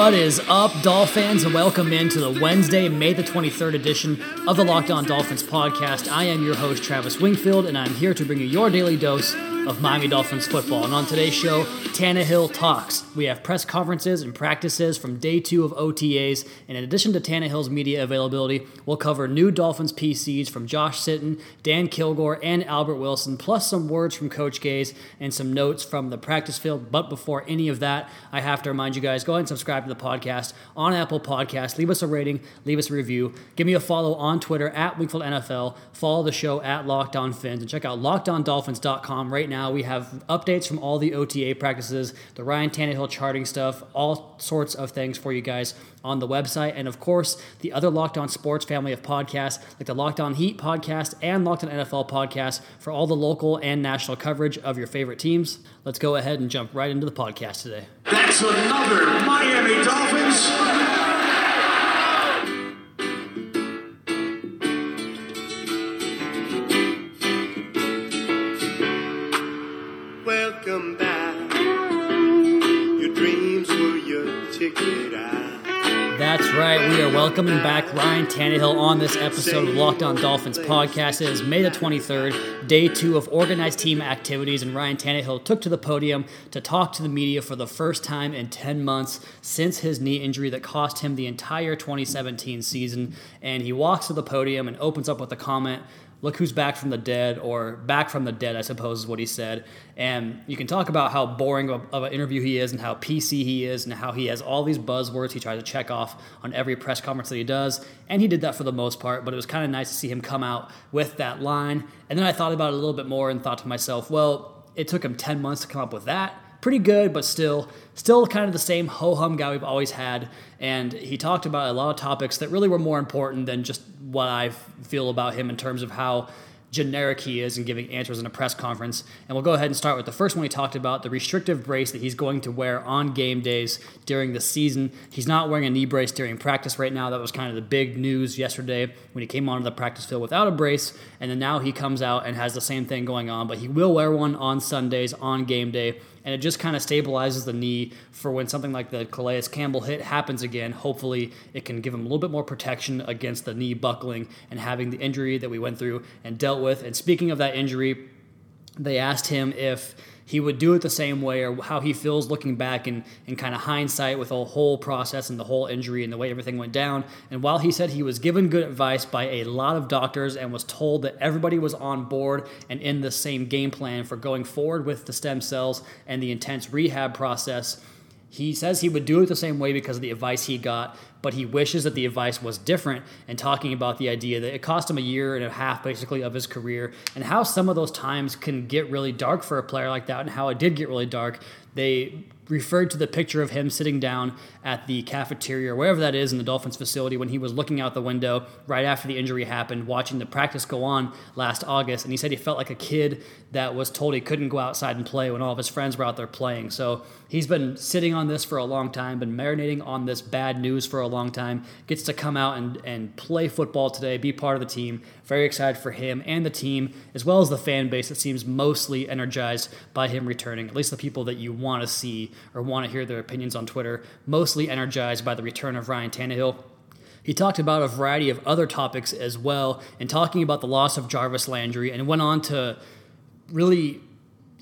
What is up, Dolphins, and welcome into the Wednesday, May the 23rd edition of the Locked On Dolphins podcast. I am your host, Travis Wingfield, and I'm here to bring you your daily dose of Miami Dolphins football. And on today's show, Tannehill talks. We have press conferences and practices from day two of OTAs. And in addition to Tannehill's media availability, we'll cover new Dolphins PCs from Josh Sitton, Dan Kilgore, and Albert Wilson, plus some words from Coach Gase and some notes from the practice field. But before any of that, I have to remind you guys go ahead and subscribe to the podcast on Apple Podcasts. Leave us a rating, leave us a review. Give me a follow on Twitter at Wingfield NFL. Follow the show at Locked On Fins and check out lockedondolphins.com right now. We have updates from all the OTA practices, the Ryan Tannehill charting stuff, all sorts of things for you guys on the website. And of course, the other Locked On Sports family of podcasts, like the Locked On Heat podcast and Locked On NFL podcast, for all the local and national coverage of your favorite teams. Let's go ahead and jump right into the podcast today. That's another Miami Dolphins. Dreams were your ticket. That's right. We are welcoming back Ryan Tannehill on this episode of Locked On Dolphins podcast. It is May the 23rd, day two of organized team activities, and Ryan Tannehill took to the podium to talk to the media for the first time in 10 months since his knee injury that cost him the entire 2017 season. And he walks to the podium and opens up with a comment look who's back from the dead, or back from the dead, I suppose is what he said. And you can talk about how boring of, an interview he is, and how PC he is, and how he has all these buzzwords he tries to check off on every press conference that he does. And he did that for the most part, but it was kind of nice to see him come out with that line. And then I thought about it a little bit more and thought to myself, well, it took him 10 months to come up with that pretty good, but still, still kind of the same ho hum guy we've always had. And he talked about a lot of topics that really were more important than just what I feel about him in terms of how generic he is in giving answers in a press conference. And we'll go ahead and start with the first one he talked about the restrictive brace that he's going to wear on game days during the season. He's not wearing a knee brace during practice right now. That was kind of the big news yesterday when he came onto the practice field without a brace. And then now he comes out and has the same thing going on, but he will wear one on Sundays on game day and it just kind of stabilizes the knee for when something like the Calais Campbell hit happens again. Hopefully, it can give him a little bit more protection against the knee buckling and having the injury that we went through and dealt with. And speaking of that injury, they asked him if he would do it the same way or how he feels looking back and in kind of hindsight with the whole process and the whole injury and the way everything went down. And while he said he was given good advice by a lot of doctors and was told that everybody was on board and in the same game plan for going forward with the stem cells and the intense rehab process, he says he would do it the same way because of the advice he got, but he wishes that the advice was different and talking about the idea that it cost him a year and a half basically of his career and how some of those times can get really dark for a player like that and how it did get really dark. They referred to the picture of him sitting down at the cafeteria or wherever that is in the Dolphins facility when he was looking out the window right after the injury happened, watching the practice go on last August. And he said he felt like a kid that was told he couldn't go outside and play when all of his friends were out there playing. So he's been sitting on this for a long time, been marinating on this bad news for a long time, gets to come out and, and play football today, be part of the team. Very excited for him and the team, as well as the fan base that seems mostly energized by him returning, at least the people that you want to see or want to hear their opinions on Twitter, mostly energized by the return of Ryan Tannehill. He talked about a variety of other topics as well, and talking about the loss of Jarvis Landry, and went on to really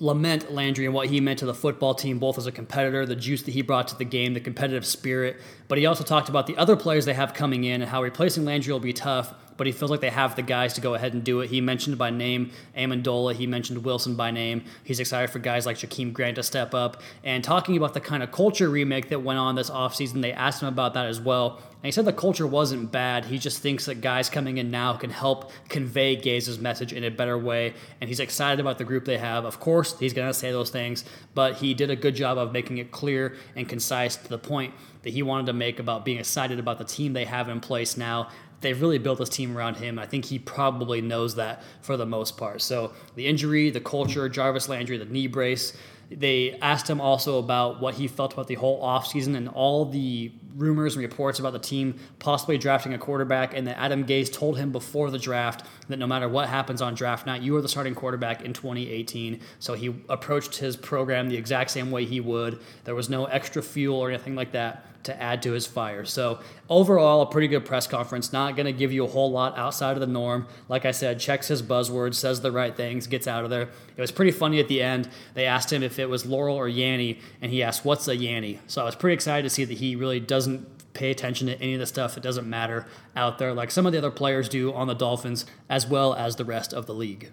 lament Landry and what he meant to the football team, both as a competitor, the juice that he brought to the game, the competitive spirit. But he also talked about the other players they have coming in and how replacing Landry will be tough, but he feels like they have the guys to go ahead and do it. He mentioned by name Amendola, he mentioned Wilson by name. He's excited for guys like Jakeem Grant to step up. And talking about the kind of culture remake that went on this offseason, they asked him about that as well. And he said the culture wasn't bad. He just thinks that guys coming in now can help convey Gase's message in a better way. And he's excited about the group they have. Of course, he's going to say those things, but he did a good job of making it clear and concise to the point that he wanted to make about being excited about the team they have in place now. They've really built this team around him. I think he probably knows that for the most part. So the injury, the culture, Jarvis Landry, the knee brace, they asked him also about what he felt about the whole offseason and all the rumors and reports about the team possibly drafting a quarterback, and that Adam Gase told him before the draft that no matter what happens on draft night, you are the starting quarterback in 2018. So he approached his program the exact same way he would. There was no extra fuel or anything like that to add to his fire. So overall, a pretty good press conference. Not going to give you a whole lot outside of the norm. Like I said, checks his buzzwords, says the right things, gets out of there. It was pretty funny at the end. They asked him if it was Laurel or Yanny, and he asked, "What's a Yanny?" So I was pretty excited to see that he really doesn't pay attention to any of the stuff that doesn't matter out there, like some of the other players do on the Dolphins, as well as the rest of the league.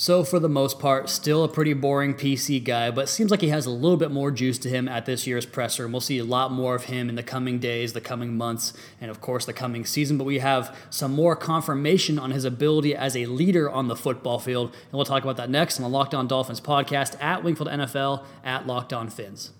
So, for the most part, still a pretty boring PC guy, but seems like he has a little bit more juice to him at this year's presser, and we'll see a lot more of him in the coming days, the coming months, and of course the coming season. But we have some more confirmation on his ability as a leader on the football field, and we'll talk about that next on the Locked On Dolphins podcast at Wingfield NFL at Locked On Fins.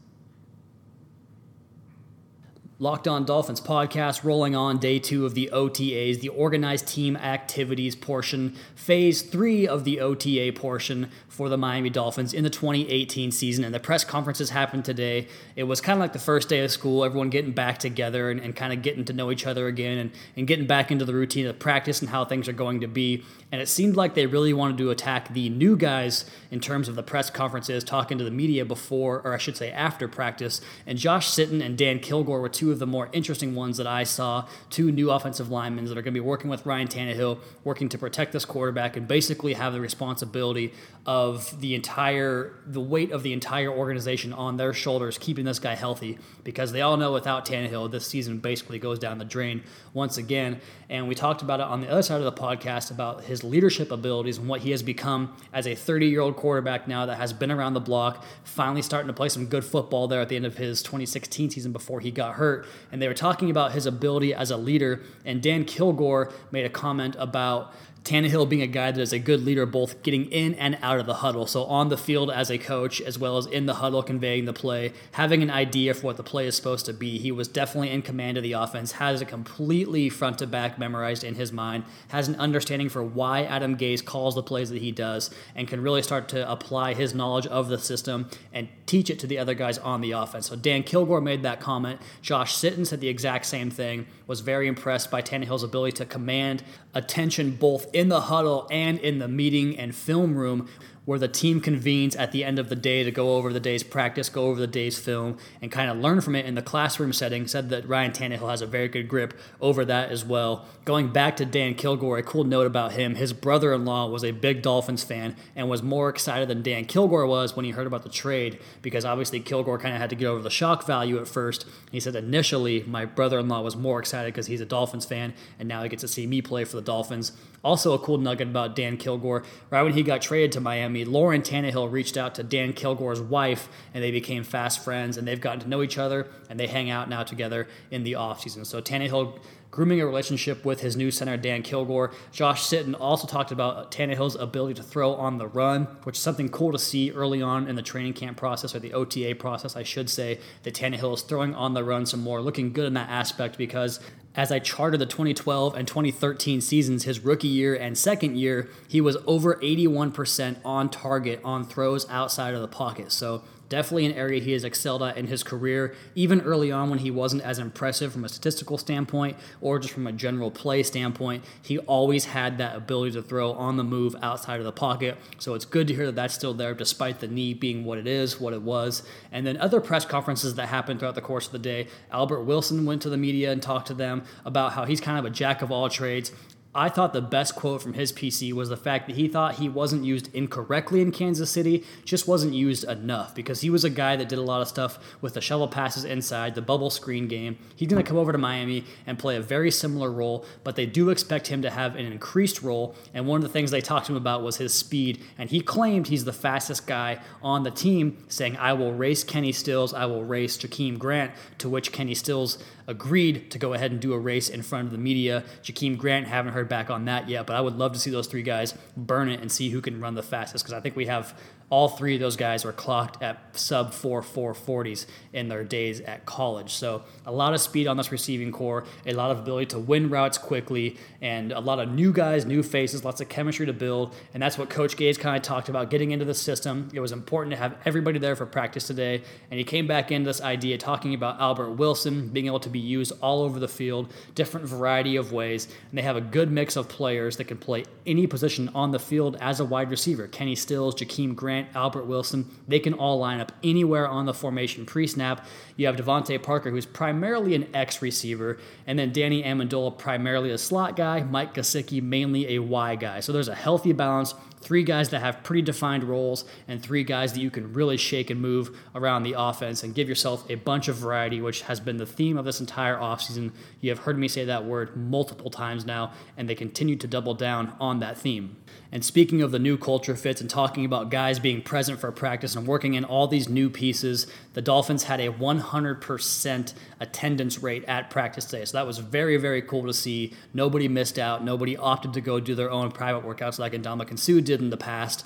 Locked On Dolphins podcast rolling on day two of the OTAs, the organized team activities portion, phase three of the OTA portion for the Miami Dolphins in the 2018 season. And the press conferences happened today. It was kind of like the first day of school, everyone getting back together and, and kind of getting to know each other again and, and getting back into the routine of practice and how things are going to be. And it seemed like they really wanted to attack the new guys in terms of the press conferences, talking to the media before, or I should say after practice. And Josh Sitton and Dan Kilgore were two of the more interesting ones that I saw. Two new offensive linemen that are going to be working with Ryan Tannehill, working to protect this quarterback and basically have the responsibility of the entire, the weight of the entire organization on their shoulders, keeping this guy healthy. Because they all know without Tannehill, this season basically goes down the drain once again. And we talked about it on the other side of the podcast about his leadership abilities and what he has become as a 30 year old quarterback now that has been around the block, finally starting to play some good football there at the end of his 2016 season before he got hurt. And they were talking about his ability as a leader. And Dan Kilgore made a comment about Tannehill being a guy that is a good leader, both getting in and out of the huddle. So on the field as a coach, as well as in the huddle conveying the play, having an idea for what the play is supposed to be. He was definitely in command of the offense, has it completely front to back memorized in his mind, has an understanding for why Adam Gase calls the plays that he does, and can really start to apply his knowledge of the system and teach it to the other guys on the offense. So Dan Kilgore made that comment. Josh Sitton said the exact same thing, was very impressed by Tannehill's ability to command attention both in the huddle and in the meeting and film room where the team convenes at the end of the day to go over the day's practice, go over the day's film, and kind of learn from it in the classroom setting. Said that Ryan Tannehill has a very good grip over that as well. Going back to Dan Kilgore, a cool note about him his brother in law was a big Dolphins fan and was more excited than Dan Kilgore was when he heard about the trade because obviously Kilgore kind of had to get over the shock value at first. He said initially, my brother in law was more excited because he's a Dolphins fan and now he gets to see me play for the Dolphins. Also, a cool nugget about Dan Kilgore. Right when he got traded to Miami, Lauren Tannehill reached out to Dan Kilgore's wife, and they became fast friends, and they've gotten to know each other, and they hang out now together in the offseason. So Tannehill grooming a relationship with his new center, Dan Kilgore. Josh Sitton also talked about Tannehill's ability to throw on the run, which is something cool to see early on in the training camp process, or the OTA process, I should say, that Tannehill is throwing on the run some more, looking good in that aspect because as I charted the 2012 and 2013 seasons, his rookie year and second year, he was over 81% on target on throws outside of the pocket. So definitely an area he has excelled at in his career, even early on when he wasn't as impressive from a statistical standpoint or just from a general play standpoint. He always had that ability to throw on the move outside of the pocket. So it's good to hear that that's still there despite the knee being what it is, what it was. And then other press conferences that happened throughout the course of the day, Albert Wilson went to the media and talked to them about how he's kind of a jack of all trades I thought the best quote from his PC was the fact that he thought he wasn't used incorrectly in Kansas City, just wasn't used enough because he was a guy that did a lot of stuff with the shovel passes inside, the bubble screen game. He's going to come over to Miami and play a very similar role, but they do expect him to have an increased role. And one of the things they talked to him about was his speed, and he claimed he's the fastest guy on the team, saying, I will race Kenny Stills, I will race Jakeem Grant, to which Kenny Stills agreed to go ahead and do a race in front of the media. Jakeem Grant, haven't heard back on that yet, but I would love to see those three guys burn it and see who can run the fastest because I think we have all three of those guys were clocked at sub 4 440s in their days at college. So a lot of speed on this receiving corps, a lot of ability to win routes quickly, and a lot of new guys, new faces, lots of chemistry to build. And that's what Coach Gase kind of talked about getting into the system. It was important to have everybody there for practice today. And he came back into this idea talking about Albert Wilson being able to be used all over the field, different variety of ways. And they have a good mix of players that can play any position on the field as a wide receiver. Kenny Stills, Jakeem Grant, Albert Wilson, they can all line up anywhere on the formation pre snap. You have DeVante Parker, who's primarily an X receiver, and then Danny Amendola, primarily a slot guy, Mike Gesicki, mainly a Y guy. So there's a healthy balance three guys that have pretty defined roles and three guys that you can really shake and move around the offense and give yourself a bunch of variety, which has been the theme of this entire offseason. You have heard me say that word multiple times now, and they continue to double down on that theme. And speaking of the new culture fits and talking about guys being present for practice and working in all these new pieces, the Dolphins had a 100% attendance rate at practice today. So that was very, very cool to see. Nobody missed out. Nobody opted to go do their own private workouts like Ndamukong Suh did in the past.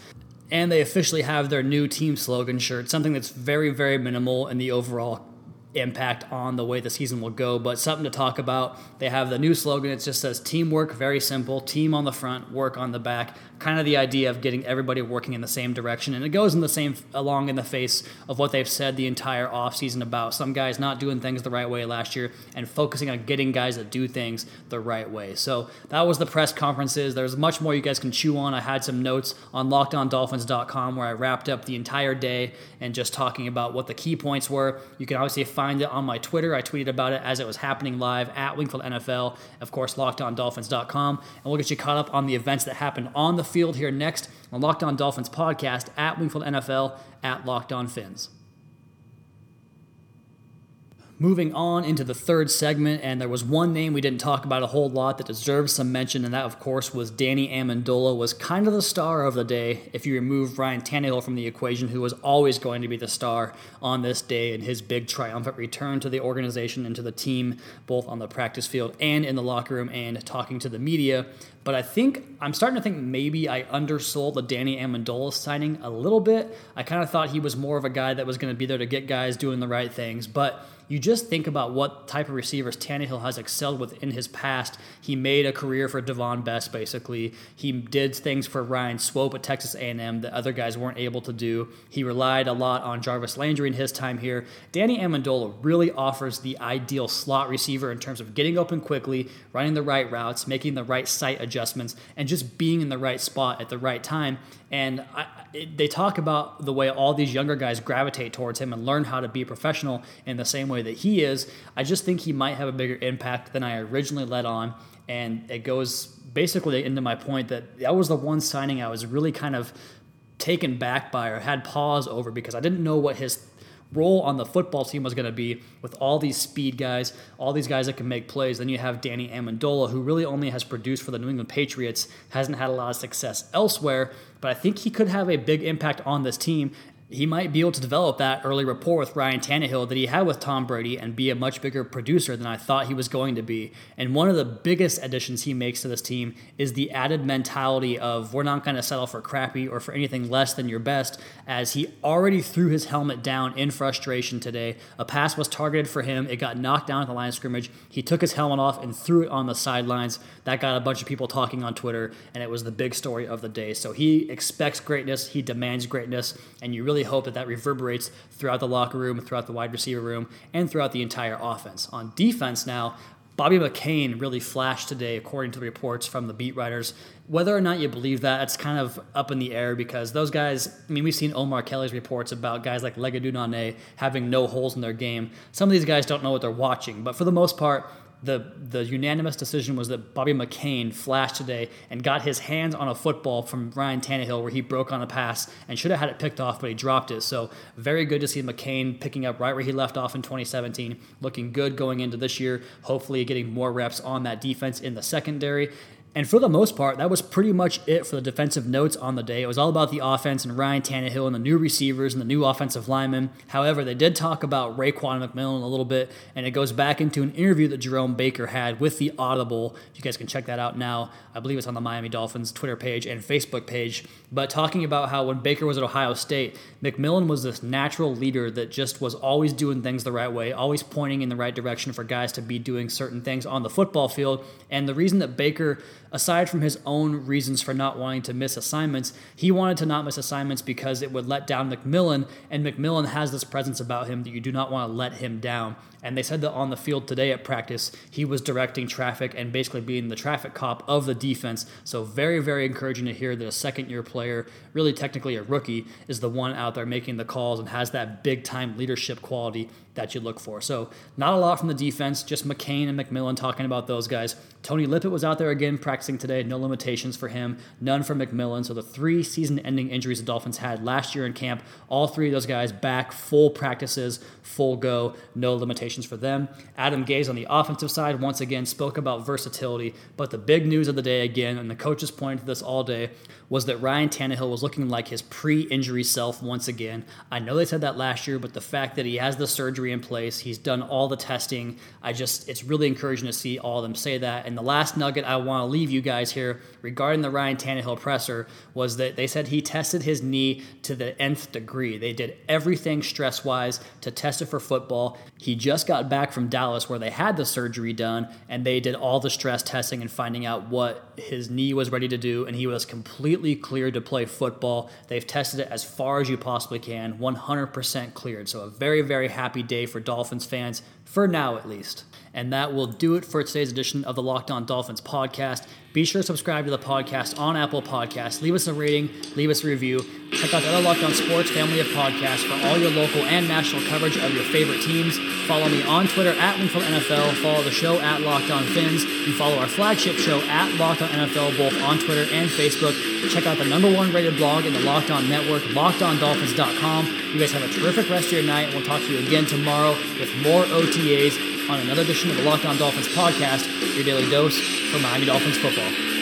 And they officially have their new team slogan shirt, something that's very, very minimal in the overall impact on the way the season will go, but something to talk about. They have the new slogan. It just says teamwork, very simple. Team on the front, work on the back. Kind of the idea of getting everybody working in the same direction. And it goes in the same along in the face of what they've said the entire offseason about some guys not doing things the right way last year and focusing on getting guys that do things the right way. So that was the press conferences. There's much more you guys can chew on. I had some notes on lockedondolphins.com where I wrapped up the entire day and just talking about what the key points were. You can obviously find find it on my Twitter. I tweeted about it as it was happening live at Wingfield NFL, of course, lockedondolphins.com. And we'll get you caught up on the events that happened on the field here next on Locked On Dolphins podcast at Wingfield NFL at Locked On Fins. Moving on into the third segment, and there was one name we didn't talk about a whole lot that deserves some mention, and that, of course, was Danny Amendola. Was kind of the star of the day if you remove Ryan Tannehill from the equation, who was always going to be the star on this day in his big triumphant return to the organization and to the team, both on the practice field and in the locker room, and talking to the media. But I think I'm starting to think maybe I undersold the Danny Amendola signing a little bit. I kind of thought he was more of a guy that was going to be there to get guys doing the right things, but you just think about what type of receivers Tannehill has excelled with in his past. He made a career for Davone Bess, basically. He did things for Ryan Swope at Texas A&M that other guys weren't able to do. He relied a lot on Jarvis Landry in his time here. Danny Amendola really offers the ideal slot receiver in terms of getting open quickly, running the right routes, making the right sight adjustments, and just being in the right spot at the right time. And I, it, they talk about the way all these younger guys gravitate towards him and learn how to be professional in the same way that he is. I just think he might have a bigger impact than I originally let on. And it goes basically into my point that that was the one signing I was really kind of taken back by or had pause over because I didn't know what his role on the football team was going to be with all these speed guys, all these guys that can make plays. Then you have Danny Amendola, who really only has produced for the New England Patriots, hasn't had a lot of success elsewhere, but I think he could have a big impact on this team he might be able to develop that early rapport with Ryan Tannehill that he had with Tom Brady and be a much bigger producer than I thought he was going to be. And one of the biggest additions he makes to this team is the added mentality of we're not going to settle for crappy or for anything less than your best, as he already threw his helmet down in frustration today. A pass was targeted for him, it got knocked down at the line of scrimmage. He took his helmet off and threw it on the sidelines. That got a bunch of people talking on Twitter, and it was the big story of the day. So he expects greatness, he demands greatness, and you really really hope that that reverberates throughout the locker room, throughout the wide receiver room, and throughout the entire offense. On defense now, Bobby McCain really flashed today, according to the reports from the beat writers. Whether or not you believe that, it's kind of up in the air because those guys, I mean, we've seen Omar Kelly's reports about guys like Legedu Naanee having no holes in their game. Some of these guys don't know what they're watching, but for the most part, the the unanimous decision was that Bobby McCain flashed today and got his hands on a football from Ryan Tannehill where he broke on a pass and should have had it picked off, but he dropped it. So very good to see McCain picking up right where he left off in 2017, looking good going into this year. Hopefully, getting more reps on that defense in the secondary. And for the most part, that was pretty much it for the defensive notes on the day. It was all about the offense and Ryan Tannehill and the new receivers and the new offensive linemen. However, they did talk about Raekwon McMillan a little bit, and it goes back into an interview that Jerome Baker had with the Audible. You guys can check that out now. I believe it's on the Miami Dolphins Twitter page and Facebook page. But talking about how when Baker was at Ohio State, McMillan was this natural leader that just was always doing things the right way, always pointing in the right direction for guys to be doing certain things on the football field. And the reason that Baker aside from his own reasons for not wanting to miss assignments, he wanted to not miss assignments because it would let down McMillan, and McMillan has this presence about him that you do not want to let him down. And they said that on the field today at practice, he was directing traffic and basically being the traffic cop of the defense. So, very, very encouraging to hear that a second year player, really technically a rookie, is the one out there making the calls and has that big time leadership quality that you look for. So, not a lot from the defense, just McCain and McMillan talking about those guys. Tony Lippett was out there again practicing today, no limitations for him, none for McMillan. So, the three season ending injuries the Dolphins had last year in camp, all three of those guys back, full practices, full go, no limitations for them. Adam Gase on the offensive side once again spoke about versatility, but the big news of the day again, and the coaches pointed to this all day, was that Ryan Tannehill was looking like his pre injury self once again. I know they said that last year, but the fact that he has the surgery in place, he's done all the testing, I just, it's really encouraging to see all of them say that. And the last nugget I want to leave you guys here regarding the Ryan Tannehill presser was that they said he tested his knee to the nth degree. They did everything stress wise to test it for football. He just got back from Dallas where they had the surgery done and they did all the stress testing and finding out what his knee was ready to do, and he was completely cleared to play football. They've tested it as far as you possibly can, 100% cleared. So, a very, very happy day for Dolphins fans, for now at least. And that will do it for today's edition of the Locked On Dolphins podcast. Be sure to subscribe to the podcast on Apple Podcasts. Leave us a rating, leave us a review. Check out the other Locked On Sports family of podcasts for all your local and national coverage of your favorite teams. Follow me on Twitter at Wingfield NFL. Follow the show at Locked On Fins. And follow our flagship show at Locked On NFL both on Twitter and Facebook. Check out the number one rated blog in the Locked On Network, LockedOnDolphins.com. You guys have a terrific rest of your night, and we'll talk to you again tomorrow with more OTAs on another edition of the Locked On Dolphins podcast, your daily dose for Miami Dolphins football.